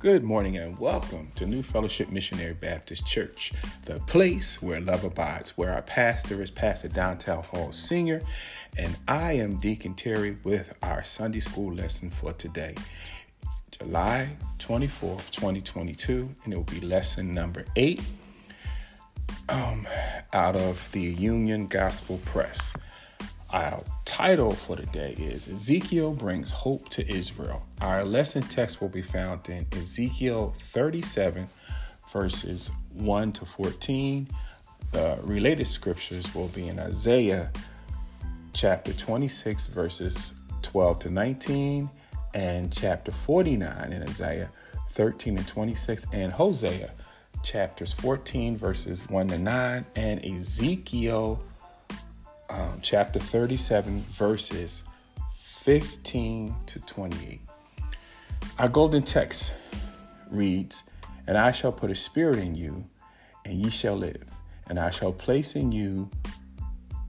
Good morning and welcome to New Fellowship Missionary Baptist Church, the place where love abides, where our pastor is Pastor Downtown Hall Sr., and I am Deacon Terry with our Sunday school lesson for today, July 24th, 2022, and it will be lesson number eight um, out of the Union Gospel Press. Our title for today is Ezekiel Brings Hope to Israel. Our lesson text will be found in Ezekiel 37, verses 1 to 14. The related scriptures will be in Isaiah chapter 26, verses 12 to 19, and chapter 49 in Isaiah 13 and 26, and Hosea chapters 14, verses 1 to 9, and Ezekiel um, chapter 37, verses 15 to 28. Our golden text reads, And I shall put a spirit in you, and ye shall live, and I shall place in you,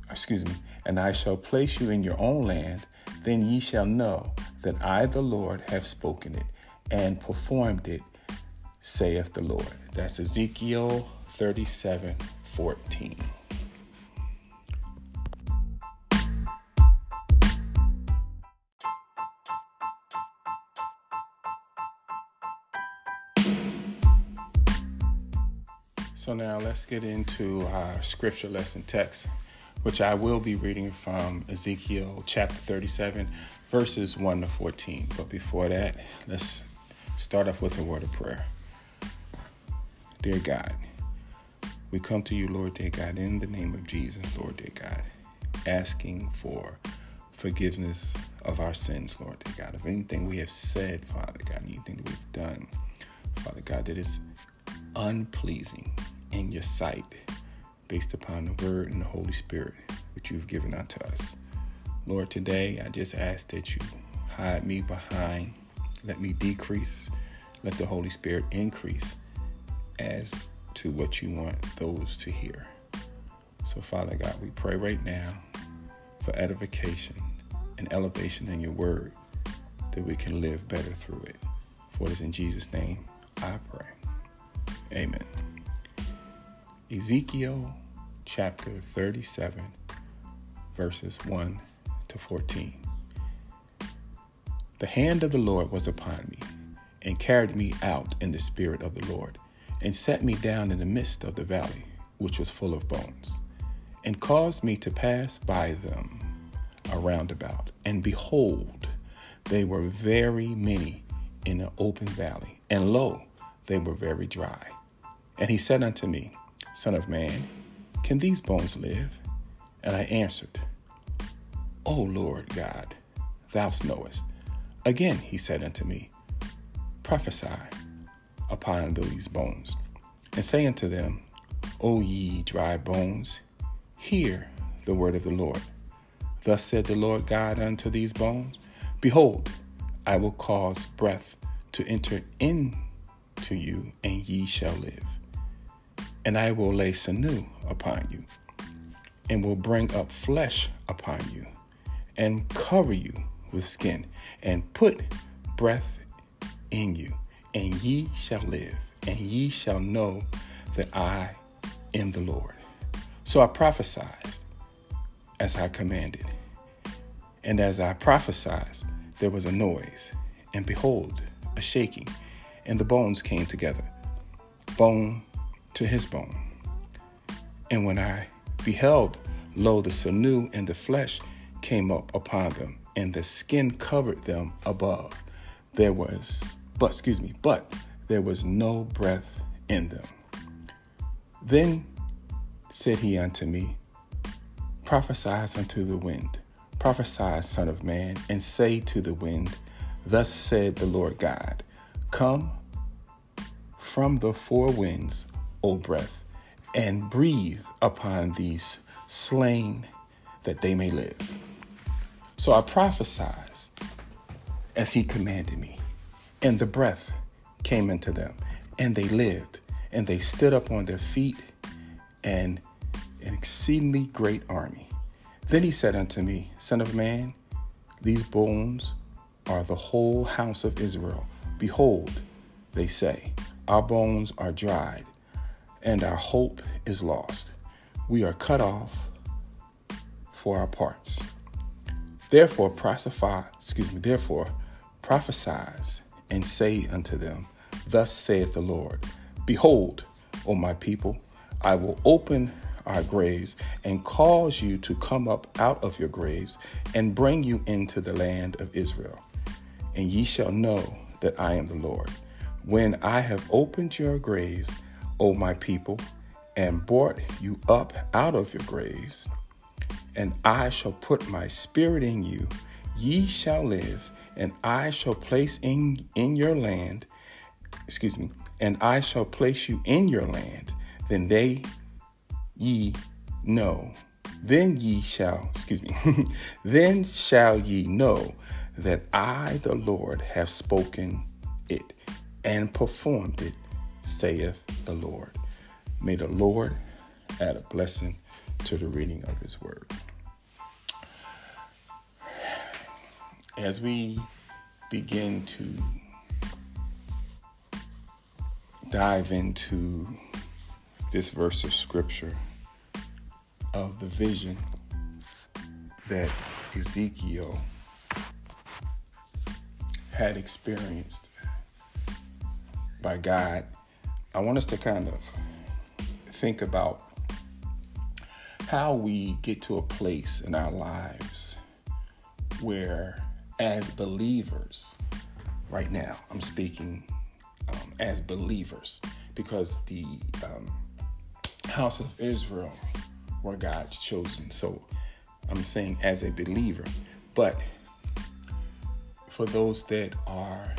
excuse me, and I shall place you in your own land, then ye shall know that I, the Lord, have spoken it and performed it, saith the Lord. That's Ezekiel 37 14. Let's get into our scripture lesson text, which I will be reading from Ezekiel chapter 37, verses 1 to 14. But before that, let's start off with a word of prayer. Dear God, we come to you, Lord, dear God, in the name of Jesus, Lord, dear God, asking for forgiveness of our sins, Lord, dear God, of anything we have said, Father God, anything that we've done, Father God, that is unpleasing in your sight based upon the word and the Holy Spirit which you've given unto us. Lord, today I just ask that you hide me behind, let me decrease, let the Holy Spirit increase as to what you want those to hear. So, Father God, we pray right now for edification and elevation in your word that we can live better through it. For it is in Jesus' name I pray. Amen. Ezekiel chapter 37, verses 1 to 14. The hand of the Lord was upon me, and carried me out in the spirit of the Lord, and set me down in the midst of the valley, which was full of bones, and caused me to pass by them around about. And behold, they were very many in an open valley, and lo, they were very dry. And he said unto me, Son of man, can these bones live? And I answered, O Lord God, thou knowest. Again he said unto me, Prophesy upon these bones, and say unto them, O ye dry bones, hear the word of the Lord. Thus said the Lord God unto these bones, Behold, I will cause breath to enter into you, and ye shall live and I will lay sinew upon you, and will bring up flesh upon you, and cover you with skin, and put breath in you, and ye shall live, and ye shall know that I am the Lord. So I prophesied as I commanded. And as I prophesied, there was a noise, and behold, a shaking, and the bones came together, bone to his bone. And when I beheld, lo, the sinew and the flesh came up upon them, and the skin covered them above. There was, but, excuse me, but there was no breath in them. Then said he unto me, Prophesy unto the wind, prophesy, Son of Man, and say to the wind, Thus said the Lord God, Come from the four winds, O breath, and breathe upon these slain that they may live. So I prophesied as he commanded me, and the breath came into them, and they lived, and they stood up on their feet, and an exceedingly great army. Then he said unto me, Son of man, these bones are the whole house of Israel. Behold, they say. Our bones are dried, and our hope is lost. We are cut off for our parts. Therefore prophesy, excuse me, therefore prophesy and say unto them, Thus saith the Lord, Behold, O my people, I will open our graves and cause you to come up out of your graves and bring you into the land of Israel. And ye shall know that I am the Lord. When I have opened your graves, O my people, and brought you up out of your graves, and I shall put my spirit in you, ye shall live, and I shall place in, in your land, excuse me, and I shall place you in your land, then they ye know. Then ye shall, excuse me, then shall ye know that I, the Lord, have spoken it and performed it, saith the Lord. May the Lord add a blessing to the reading of his word. As we begin to dive into this verse of scripture of the vision that Ezekiel had experienced by God, I want us to kind of think about how we get to a place in our lives where, as believers, right now, I'm speaking um, as believers because the um, house of Israel were God's chosen. So I'm saying as a believer. But for those that are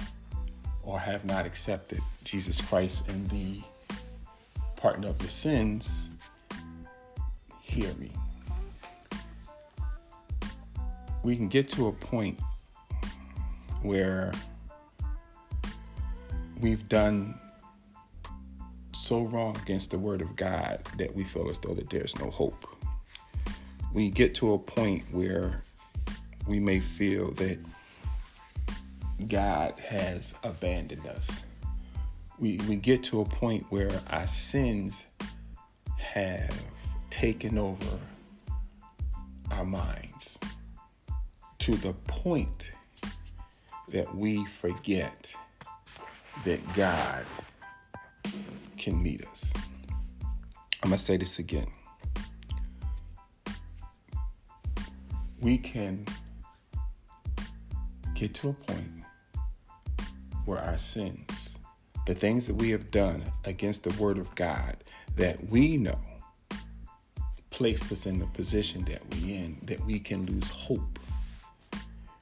or have not accepted Jesus Christ in the pardon of your sins, hear me. We can get to a point where we've done so wrong against the word of God that we feel as though that there's no hope. We get to a point where we may feel that God has abandoned us. We, we get to a point where our sins have taken over our minds to the point that we forget that God can meet us. I'm going to say this again. We can get to a point where our sins, the things that we have done against the Word of God that we know placed us in the position that we in, that we can lose hope.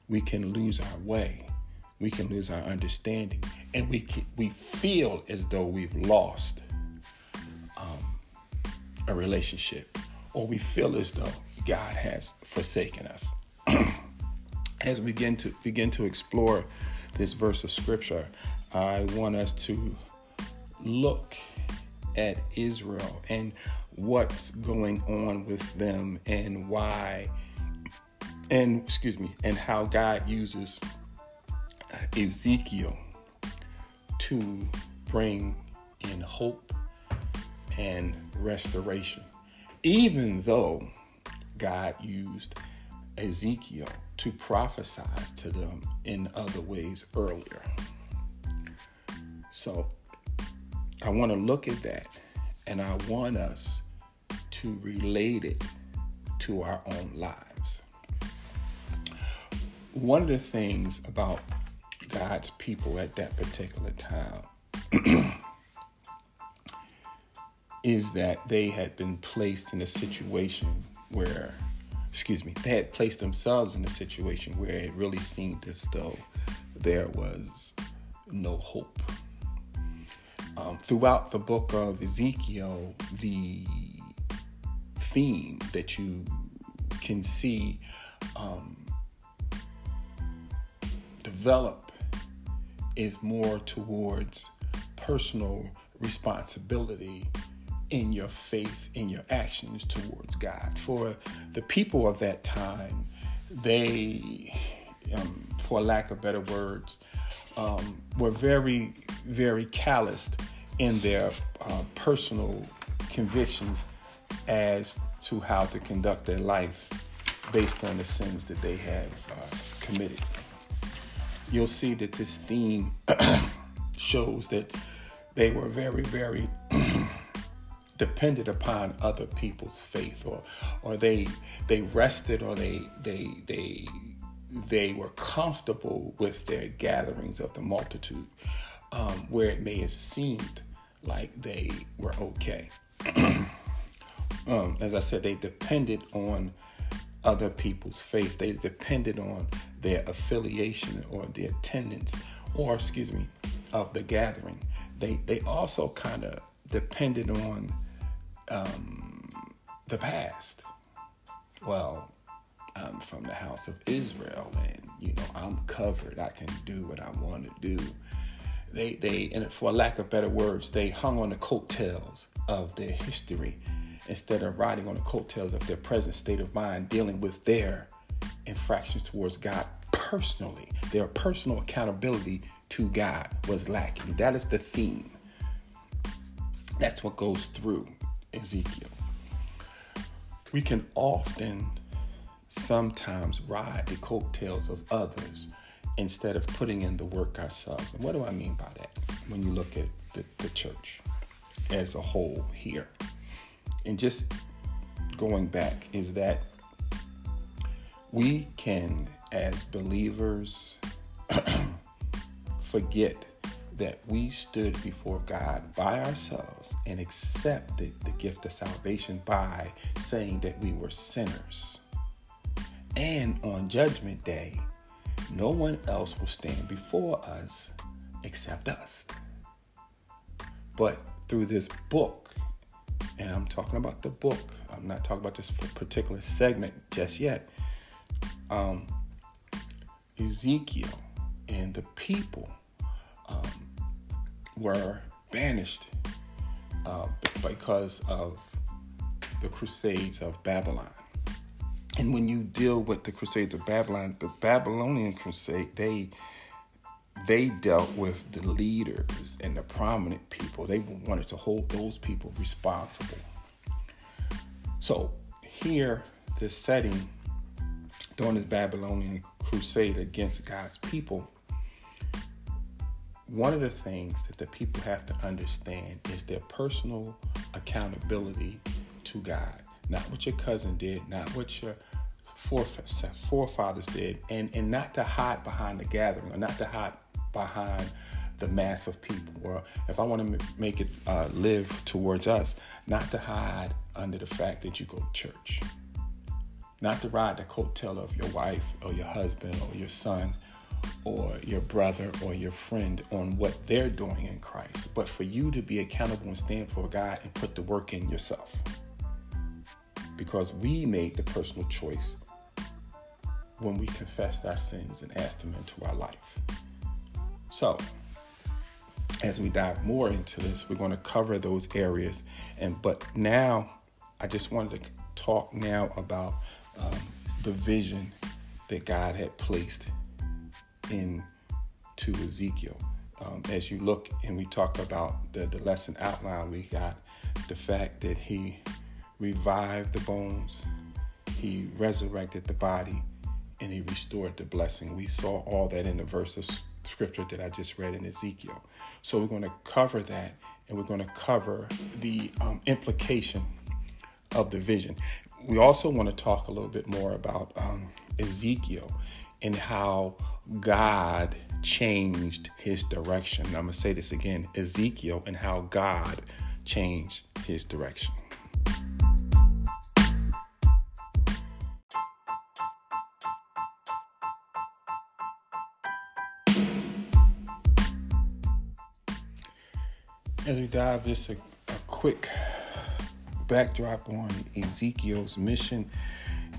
We can lose our way we can lose our understanding and we can, we feel as though we've lost um, a relationship or we feel as though God has forsaken us. as we begin to begin to explore this verse of scripture, I want us to look at Israel and what's going on with them and why and excuse me and how God uses Ezekiel to bring in hope and restoration, even though God used Ezekiel to prophesy to them in other ways earlier. So I want to look at that and I want us to relate it to our own lives. One of the things about God's people at that particular time is that they had been placed in a situation where, excuse me, they had placed themselves in a situation where it really seemed as though there was no hope. Um, throughout the book of Ezekiel, the theme that you can see um, develop is more towards personal responsibility in your faith, in your actions towards God. For the people of that time, they, um, for lack of better words, um, were very, very calloused in their uh, personal convictions as to how to conduct their life based on the sins that they have uh, committed. You'll see that this theme shows that they were very, very dependent upon other people's faith, or or they they rested, or they they they they were comfortable with their gatherings of the multitude, um, where it may have seemed like they were okay. um, as I said, they depended on other people's faith. They depended on their affiliation or the attendance, or excuse me, of the gathering. They they also kind of depended on um, the past. Well, I'm from the house of Israel, and you know I'm covered. I can do what I want to do. They they and for lack of better words, they hung on the coattails of their history instead of riding on the coattails of their present state of mind, dealing with their infractions towards God personally. Their personal accountability to God was lacking. That is the theme. That's what goes through Ezekiel. We can often sometimes ride the coattails of others instead of putting in the work ourselves. And what do I mean by that when you look at the, the church as a whole here? And just going back, is that we can, as believers, forget that we stood before God by ourselves and accepted the gift of salvation by saying that we were sinners. And on Judgment Day, no one else will stand before us except us. But through this book, and I'm talking about the book, I'm not talking about this particular segment just yet. Um, Ezekiel and the people um, were banished uh, because of the Crusades of Babylon. And when you deal with the Crusades of Babylon, the Babylonian Crusade, they they dealt with the leaders and the prominent people. They wanted to hold those people responsible. So here, the setting during this Babylonian crusade against God's people one of the things that the people have to understand is their personal accountability to God. Not what your cousin did, not what your forefathers did, and, and not to hide behind the gathering or not to hide behind the mass of people. Or if I want to make it uh, live towards us, not to hide under the fact that you go to church. Not to ride the coattail of your wife or your husband or your son or your brother or your friend on what they're doing in Christ, but for you to be accountable and stand for God and put the work in yourself. Because we made the personal choice when we confessed our sins and asked Him into our life. So, as we dive more into this, we're going to cover those areas. And but now, I just wanted to talk now about um, the vision that God had placed into Ezekiel. Um, as you look and we talk about the, the lesson outline, we got the fact that he revived the bones, he resurrected the body, and he restored the blessing. We saw all that in the verses scripture that I just read in Ezekiel. So we're going to cover that and we're going to cover the um, implication of the vision. We also want to talk a little bit more about um, Ezekiel and how God changed his direction. I'm going to say this again Ezekiel and how God changed his direction. As we dive just a, a quick backdrop on Ezekiel's mission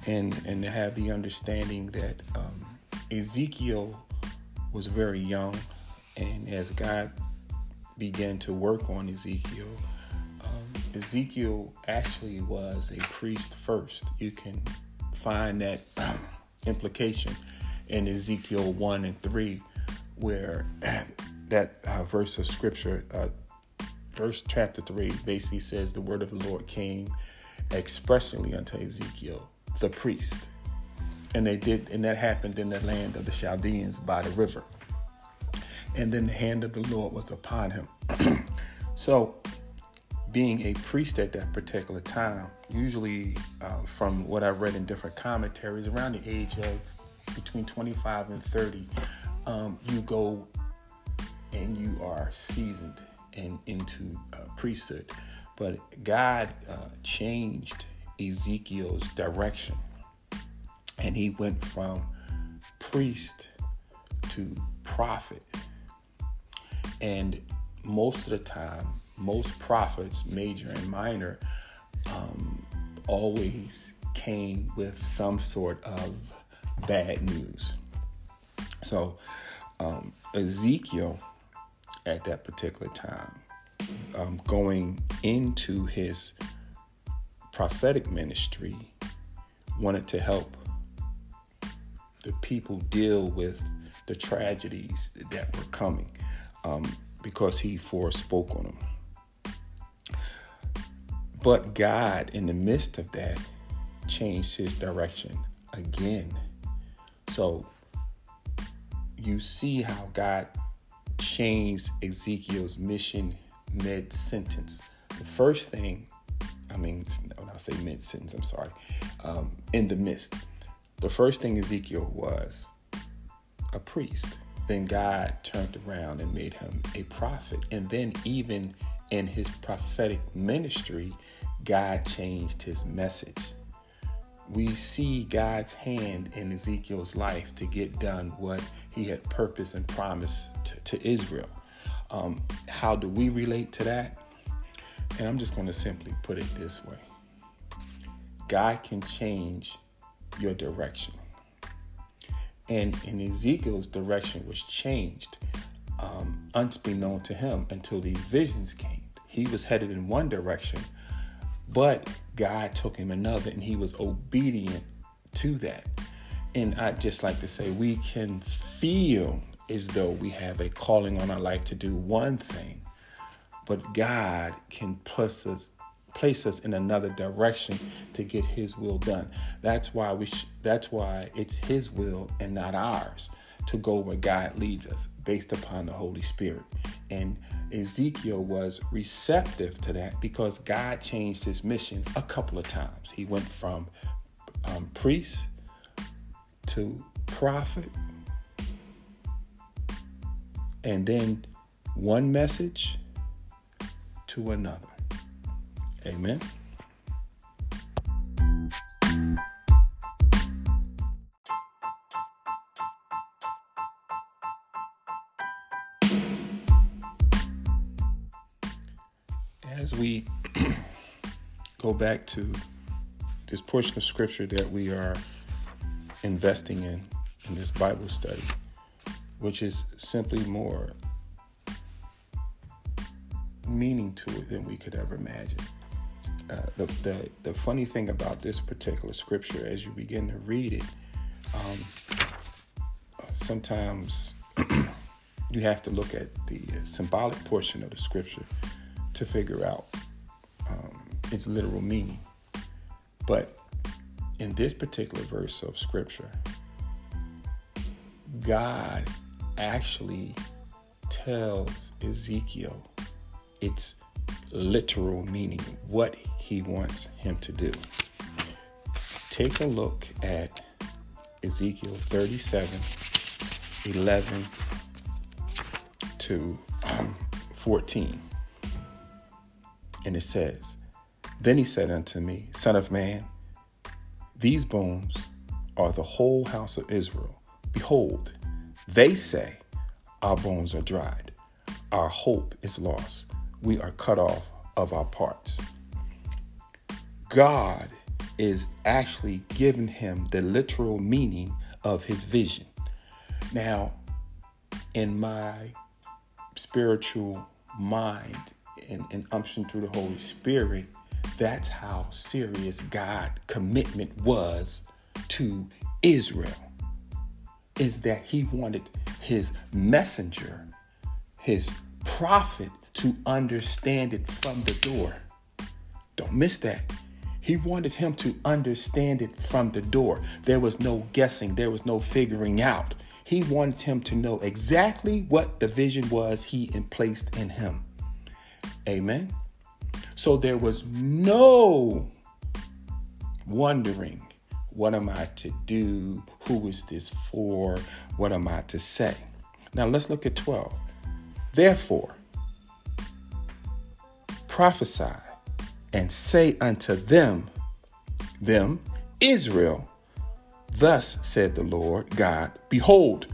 and and to have the understanding that um, Ezekiel was very young, and as God began to work on Ezekiel, um, Ezekiel actually was a priest first. You can find that um, implication in Ezekiel 1 and 3, where that uh, verse of scripture, uh, verse chapter 3, basically says the word of the Lord came expressly unto Ezekiel, the priest. And they did, and that happened in the land of the Chaldeans by the river. And then the hand of the Lord was upon him. so, being a priest at that particular time, usually uh, from what I've read in different commentaries, around the age of between 25 and 30, um, you go and you are seasoned and into uh, priesthood. But God uh, changed Ezekiel's direction, and he went from priest to prophet. And most of the time, most prophets, major and minor, um, always came with some sort of bad news. So, um, Ezekiel at that particular time, um, going into his prophetic ministry, wanted to help the people deal with the tragedies that were coming um, because he forespoke on them. But God, in the midst of that, changed his direction again. So you see how God changed Ezekiel's mission mid sentence. The first thing, I mean, when I say mid sentence, I'm sorry, um, in the midst. The first thing Ezekiel was a priest. Then God turned around and made him a prophet. And then, even in his prophetic ministry, God changed his message. We see God's hand in Ezekiel's life to get done what he had purpose and promised to, to Israel. Um, how do we relate to that? And I'm just going to simply put it this way God can change your direction. And in Ezekiel's direction was changed, um, unbeknown to him until these visions came. He was headed in one direction, but God took him another, and he was obedient to that. And I'd just like to say, we can feel as though we have a calling on our life to do one thing, but God can push us place us in another direction to get his will done. That's why we sh- that's why it's his will and not ours to go where God leads us based upon the Holy Spirit. And Ezekiel was receptive to that because God changed his mission a couple of times. He went from um, priest to prophet, and then one message to another. Amen. As we go back to this portion of scripture that we are investing in in this Bible study, which is simply more meaning to it than we could ever imagine. Uh, the, the, the funny thing about this particular scripture, as you begin to read it, um, uh, sometimes you have to look at the symbolic portion of the scripture to figure out um, its literal meaning. But in this particular verse of scripture, God actually tells Ezekiel its literal meaning, what he wants him to do. Take a look at Ezekiel 37 11 to um, 14. And it says, Then he said unto me, Son of man, these bones are the whole house of Israel. Behold, they say, Our bones are dried, our hope is lost, we are cut off of our parts. God is actually giving him the literal meaning of his vision. Now, in my spiritual mind and, and unction through the Holy Spirit, that's how serious God commitment was to Israel. is that he wanted his messenger, his prophet, to understand it from the door. Don't miss that. He wanted him to understand it from the door. There was no guessing, there was no figuring out. He wanted him to know exactly what the vision was he placed in him. Amen. So there was no wondering, what am I to do? Who is this for? What am I to say? Now let's look at 12. Therefore, prophesy and say unto them, them, Israel, thus said the Lord God, behold,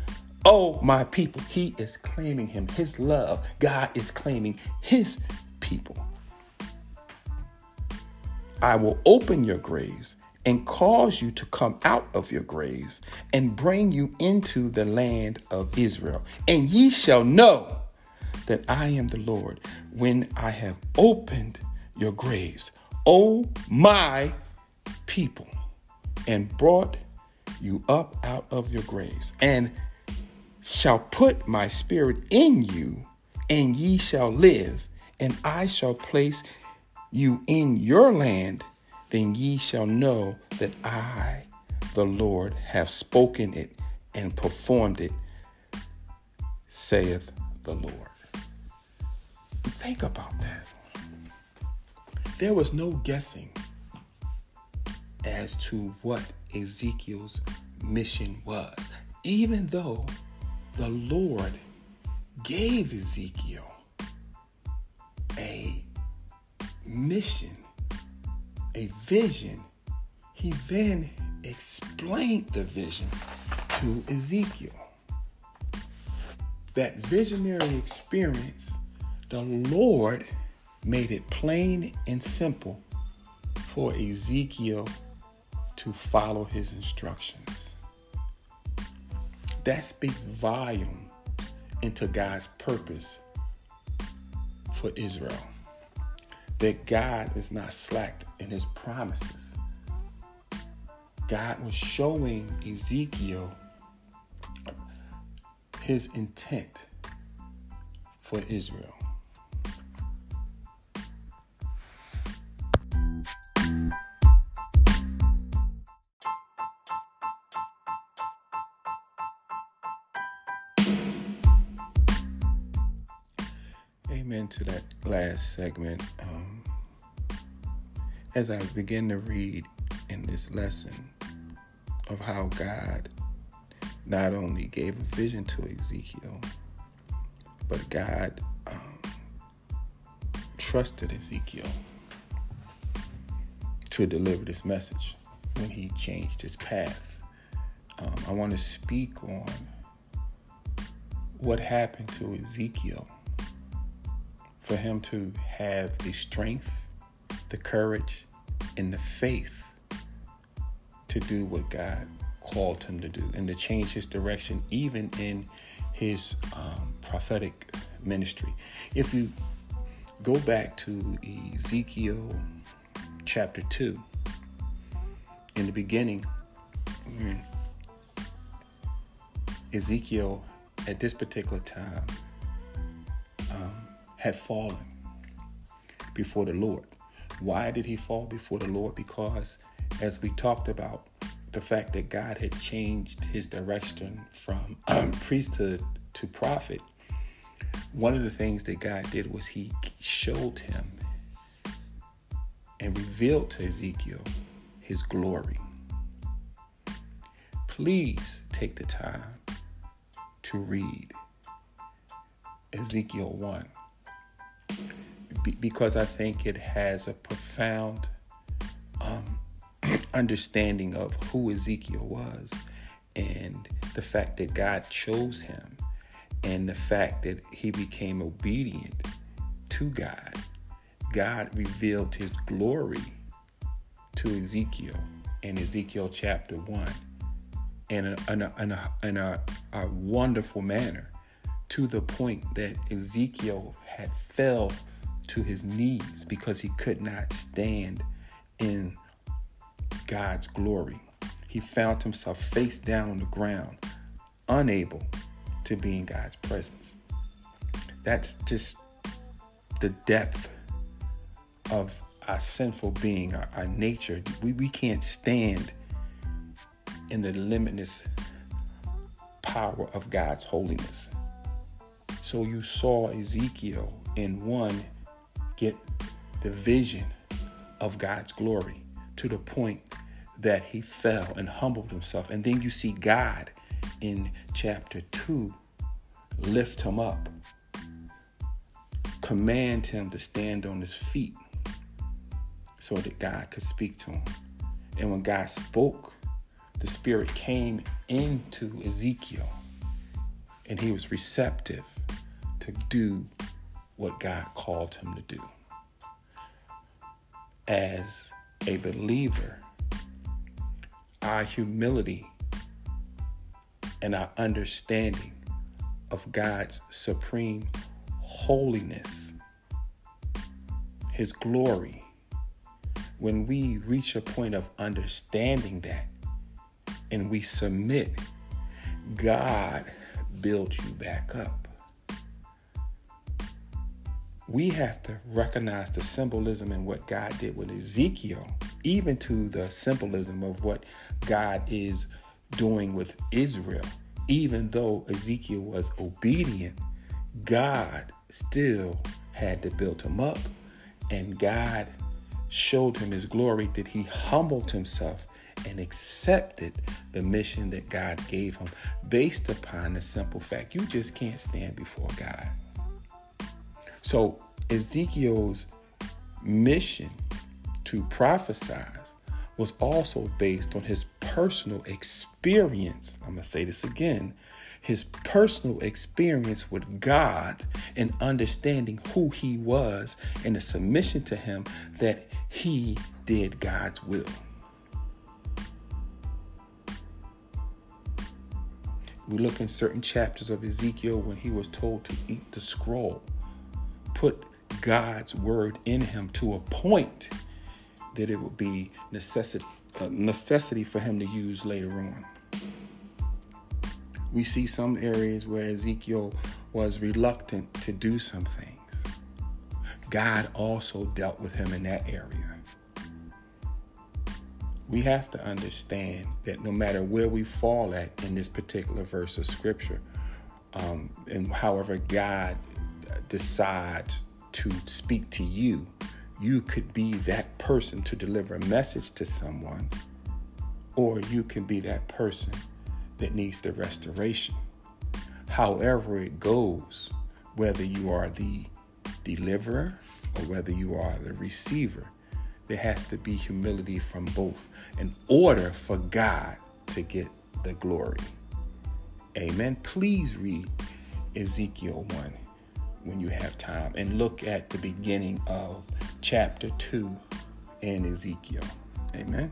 oh my people. He is claiming him, his love. God is claiming his people. I will open your graves and cause you to come out of your graves and bring you into the land of Israel. And ye shall know that I am the Lord when I have opened your graves, O my people, and brought you up out of your graves, and shall put my spirit in you, and ye shall live, and I shall place you in your land, then ye shall know that I, the Lord, have spoken it and performed it, saith the Lord. Think about that. There was no guessing as to what Ezekiel's mission was, even though the Lord gave Ezekiel a mission, a vision, he then explained the vision to Ezekiel. That visionary experience, the Lord made it plain and simple for Ezekiel to follow his instructions. That speaks volume into God's purpose for Israel that God is not slacked in his promises. God was showing Ezekiel his intent for Israel. Segment. Um, as I begin to read in this lesson of how God not only gave a vision to Ezekiel, but God um, trusted Ezekiel to deliver this message when he changed his path. Um, I want to speak on what happened to Ezekiel for him to have the strength, the courage, and the faith to do what God called him to do and to change his direction, even in his um, prophetic ministry. If you go back to Ezekiel chapter 2, in the beginning, Ezekiel at this particular time had fallen before the Lord. Why did he fall before the Lord? Because, as we talked about, the fact that God had changed his direction from priesthood to prophet, one of the things that God did was he showed him and revealed to Ezekiel his glory. Please take the time to read Ezekiel 1 because I think it has a profound um, understanding of who Ezekiel was and the fact that God chose him and the fact that he became obedient to God. God revealed his glory to Ezekiel in Ezekiel chapter 1 in a, in a, in a, in a, a wonderful manner to the point that Ezekiel had fell to his knees because he could not stand in God's glory. He found himself face down on the ground, unable to be in God's presence. That's just the depth of our sinful being, our, our nature. We, we can't stand in the limitless power of God's holiness. So you saw Ezekiel in one get the vision of God's glory to the point that he fell and humbled himself. And then you see God in chapter 2 lift him up, command him to stand on his feet so that God could speak to him. And when God spoke, the Spirit came into Ezekiel and he was receptive to do what God called him to do. As a believer, our humility and our understanding of God's supreme holiness, His glory, when we reach a point of understanding that and we submit, God builds you back up. We have to recognize the symbolism in what God did with Ezekiel, even to the symbolism of what God is doing with Israel. Even though Ezekiel was obedient, God still had to build him up, and God showed him his glory that he humbled himself and accepted the mission that God gave him based upon the simple fact you just can't stand before God. So, Ezekiel's mission to prophesy was also based on his personal experience. I'm going to say this again his personal experience with God and understanding who he was and the submission to him that he did God's will. We look in certain chapters of Ezekiel when he was told to eat the scroll, put God's word in him to a point that it would be necessity, necessity for him to use later on. We see some areas where Ezekiel was reluctant to do some things. God also dealt with him in that area. We have to understand that no matter where we fall at in this particular verse of scripture, um, and however God decides to speak to you, you could be that person to deliver a message to someone, or you can be that person that needs the restoration. However, it goes, whether you are the deliverer or whether you are the receiver, there has to be humility from both in order for God to get the glory. Amen. Please read Ezekiel 1 when you have time and look at the beginning of chapter 2 in Ezekiel. Amen.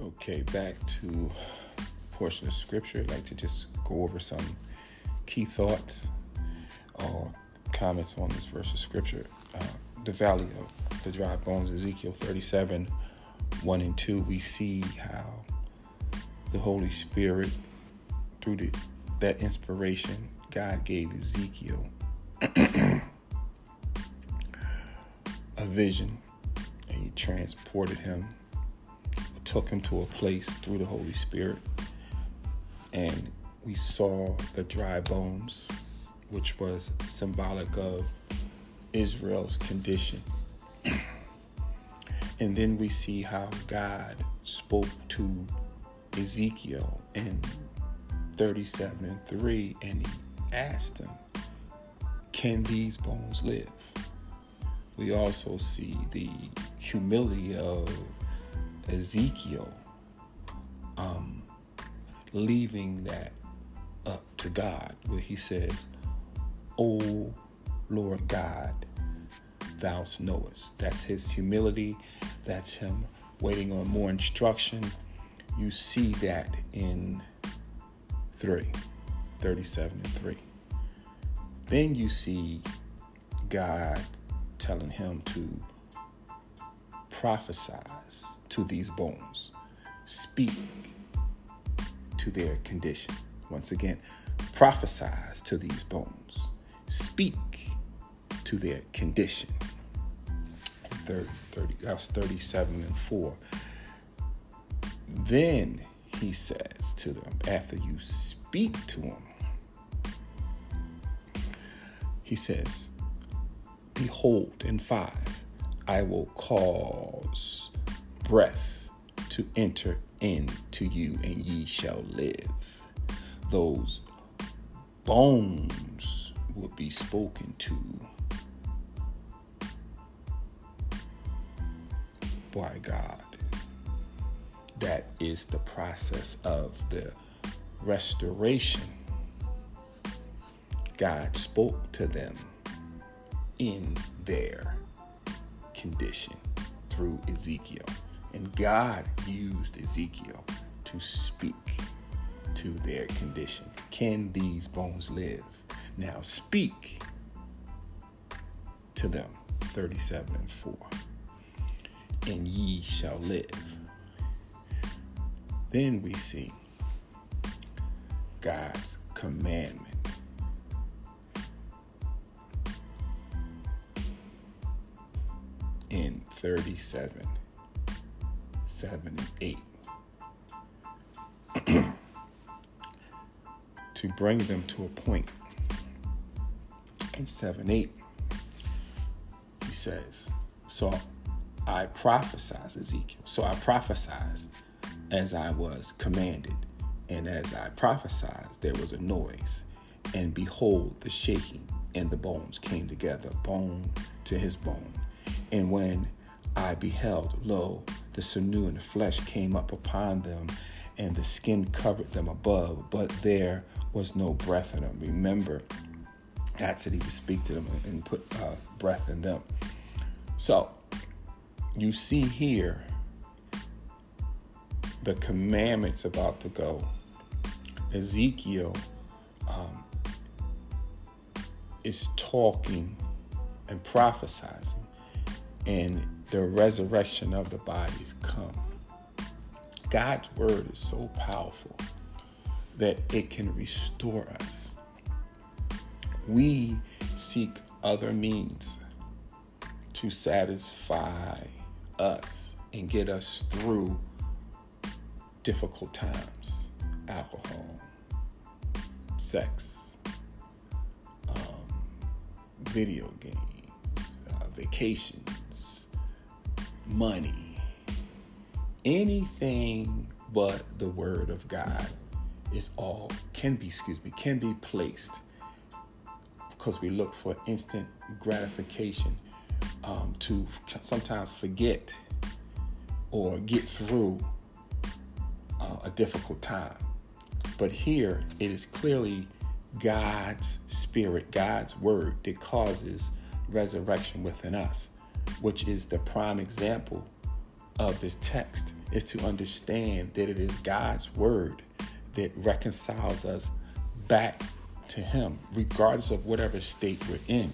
Okay, back to portion of scripture. I'd like to just go over some key thoughts or comments on this verse of scripture. Uh, the valley of the dry bones, Ezekiel 37, 1 and 2, we see how the Holy Spirit, through the, that inspiration God gave Ezekiel, a vision, and he transported him, took him to a place through the Holy Spirit, and we saw the dry bones, which was symbolic of Israel's condition. And then we see how God spoke to Ezekiel in 37 and 3, and he asked him, Can these bones live? We also see the humility of Ezekiel um, leaving that up to God, where he says, Oh Lord God, thou knowest. That's his humility. That's him waiting on more instruction. You see that in 3, 37 and 3. Then you see God telling him to prophesize to these bones, speak to their condition. Once again, prophesize to these bones, speak to their condition. 30, 30, that was 37 and 4. Then he says to them, after you speak to them, he says, Behold, in five, I will cause breath to enter into you, and ye shall live. Those bones will be spoken to by God. That is the process of the restoration. God spoke to them in their condition through Ezekiel. And God used Ezekiel to speak to their condition. Can these bones live? Now speak to them. 37 and 4 and ye shall live. Then we see God's commandment. In 37, 7 and 8. to bring them to a point. In 7 8, he says, So I prophesied, Ezekiel. So I prophesied as I was commanded. And as I prophesied, there was a noise. And behold, the shaking and the bones came together, bone to his bone. And when I beheld, lo, the sinew and the flesh came up upon them, and the skin covered them above, but there was no breath in them. Remember, God said He would speak to them and put uh, breath in them. So you see here the commandments about to go. Ezekiel um, is talking and prophesizing, and the resurrection of the bodies come. God's word is so powerful that it can restore us. We seek other means to satisfy us and get us through difficult times. Alcohol, sex, um, video games, uh, vacations, money, anything but the Word of God is all can be, excuse me, can be placed because we look for instant gratification um, to sometimes forget or get through uh, a difficult time. But here it is clearly God's spirit, God's word that causes resurrection within us, which is the prime example of this text, is to understand that it is God's word that reconciles us back to Him, regardless of whatever state we're in.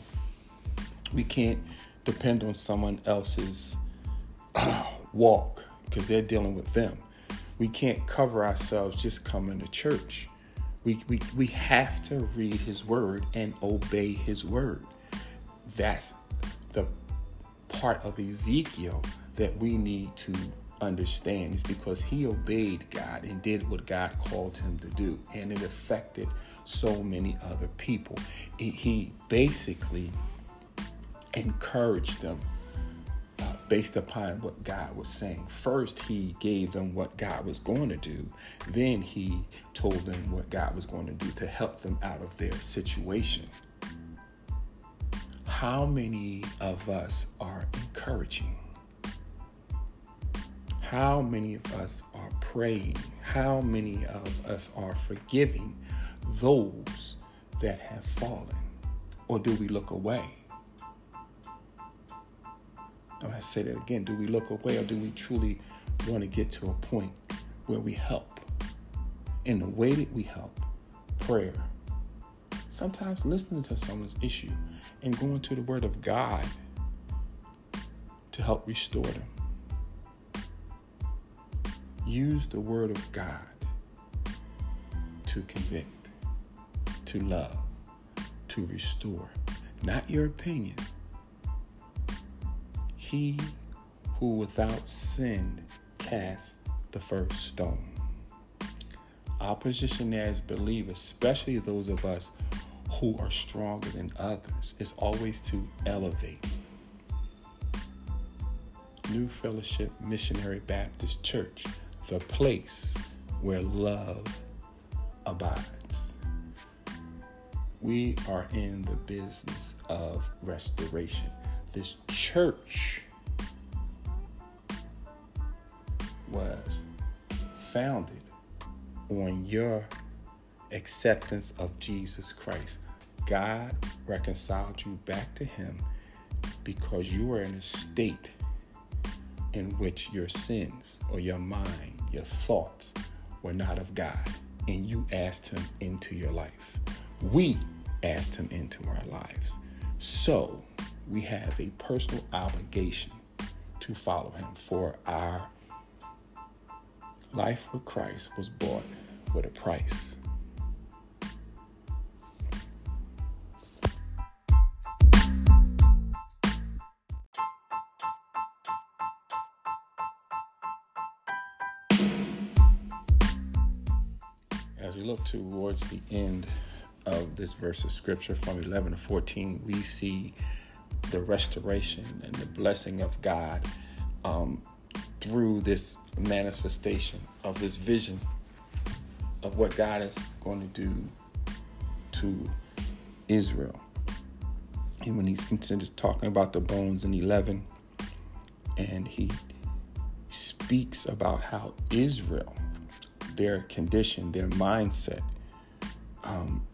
We can't depend on someone else's walk because they're dealing with them. We can't cover ourselves just coming to church. We, we, we have to read his word and obey his word. That's the part of Ezekiel that we need to understand is because he obeyed God and did what God called him to do, and it affected so many other people. He basically encouraged them uh, based upon what God was saying. First, he gave them what God was going to do. Then he told them what God was going to do to help them out of their situation. How many of us are encouraging? How many of us are praying? How many of us are forgiving those that have fallen? Or do we look away? I'm going to say that again. Do we look away or do we truly want to get to a point where we help? And the way that we help, prayer, Sometimes listening to someone's issue and going to the Word of God to help restore them. Use the Word of God to convict, to love, to restore. Not your opinion. He who without sin cast the first stone. Our position as believers, especially those of us who are stronger than others, is always to elevate. New Fellowship Missionary Baptist Church, the place where love abides. We are in the business of restoration. This church was founded on your acceptance of Jesus Christ. God reconciled you back to Him because you were in a state in which your sins or your mind, your thoughts were not of God, and you asked Him into your life. We asked Him into our lives. So we have a personal obligation to follow Him, for our life with Christ was bought with a price. As we look towards the end of this verse of scripture from 11 to 14, we see the restoration and the blessing of God um, through this manifestation of this vision of what God is going to do to Israel. And when he's considers talking about the bones in 11, and he speaks about how Israel, their condition, their mindset, um,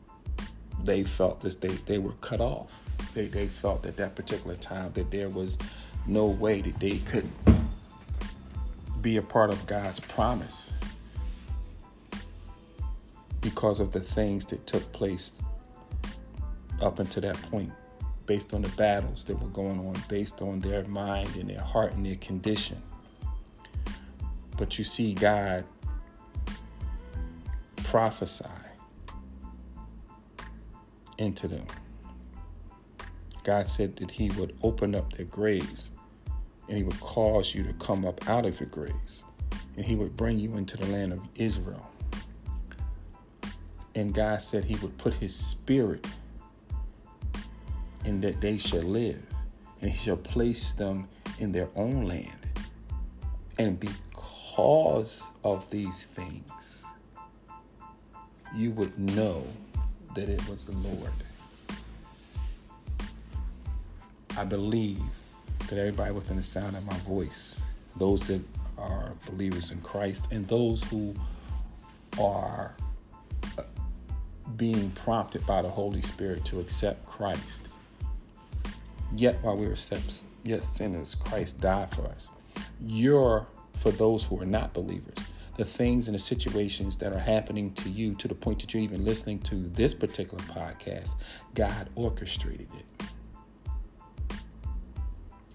they felt that they, they were cut off. They, they felt at that particular time that there was no way that they could be a part of God's promise because of the things that took place up until that point, based on the battles that were going on, based on their mind and their heart and their condition. But you see God prophesy into them. God said that He would open up their graves and He would cause you to come up out of your graves and He would bring you into the land of Israel. And God said He would put His Spirit in that they shall live, and He shall place them in their own land. And because of these things, you would know that it was the Lord. I believe that everybody within the sound of my voice, those that are believers in Christ, and those who are uh, being prompted by the Holy Spirit to accept Christ. Yet while we were yet sinners, Christ died for us. You're for those who are not believers. The things and the situations that are happening to you to the point that you're even listening to this particular podcast, God orchestrated it.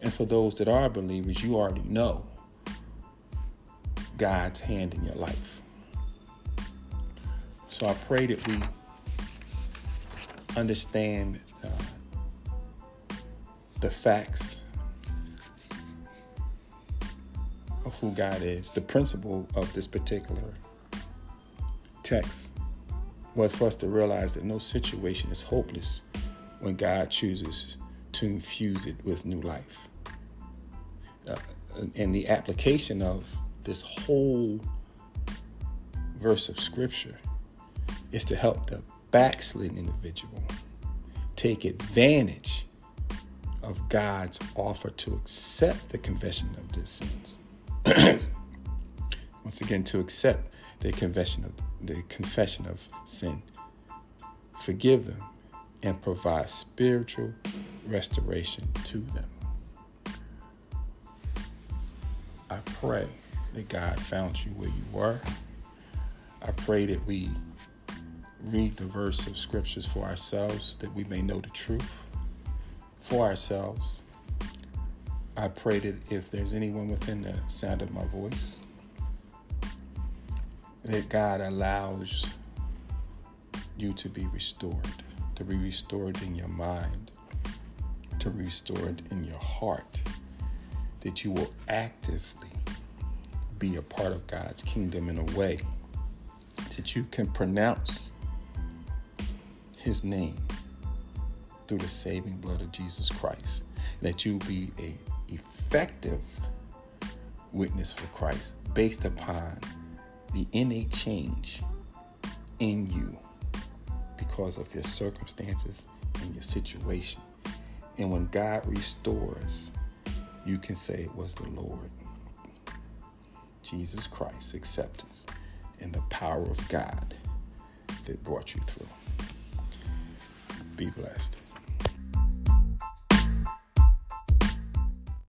And for those that are believers, you already know God's hand in your life. So I pray that we understand uh, the facts of who God is. The principle of this particular text was for us to realize that no situation is hopeless when God chooses to infuse it with new life uh, and the application of this whole verse of scripture is to help the backslidden individual take advantage of God's offer to accept the confession of their sins. Once again, to accept the confession of the confession of sin, forgive them, and provide spiritual restoration to them. I pray that God found you where you were. I pray that we read the verse of scriptures for ourselves that we may know the truth for ourselves. I pray that if there's anyone within the sound of my voice, that God allows you to be restored, to be restored in your mind, to be restored in your heart, that you will actively be a part of God's kingdom in a way that you can pronounce his name through the saving blood of Jesus Christ. That you be a effective witness for Christ based upon the innate change in you because of your circumstances and your situation. And when God restores, you can say it was the Lord. Jesus Christ's acceptance and the power of God that brought you through. Be blessed.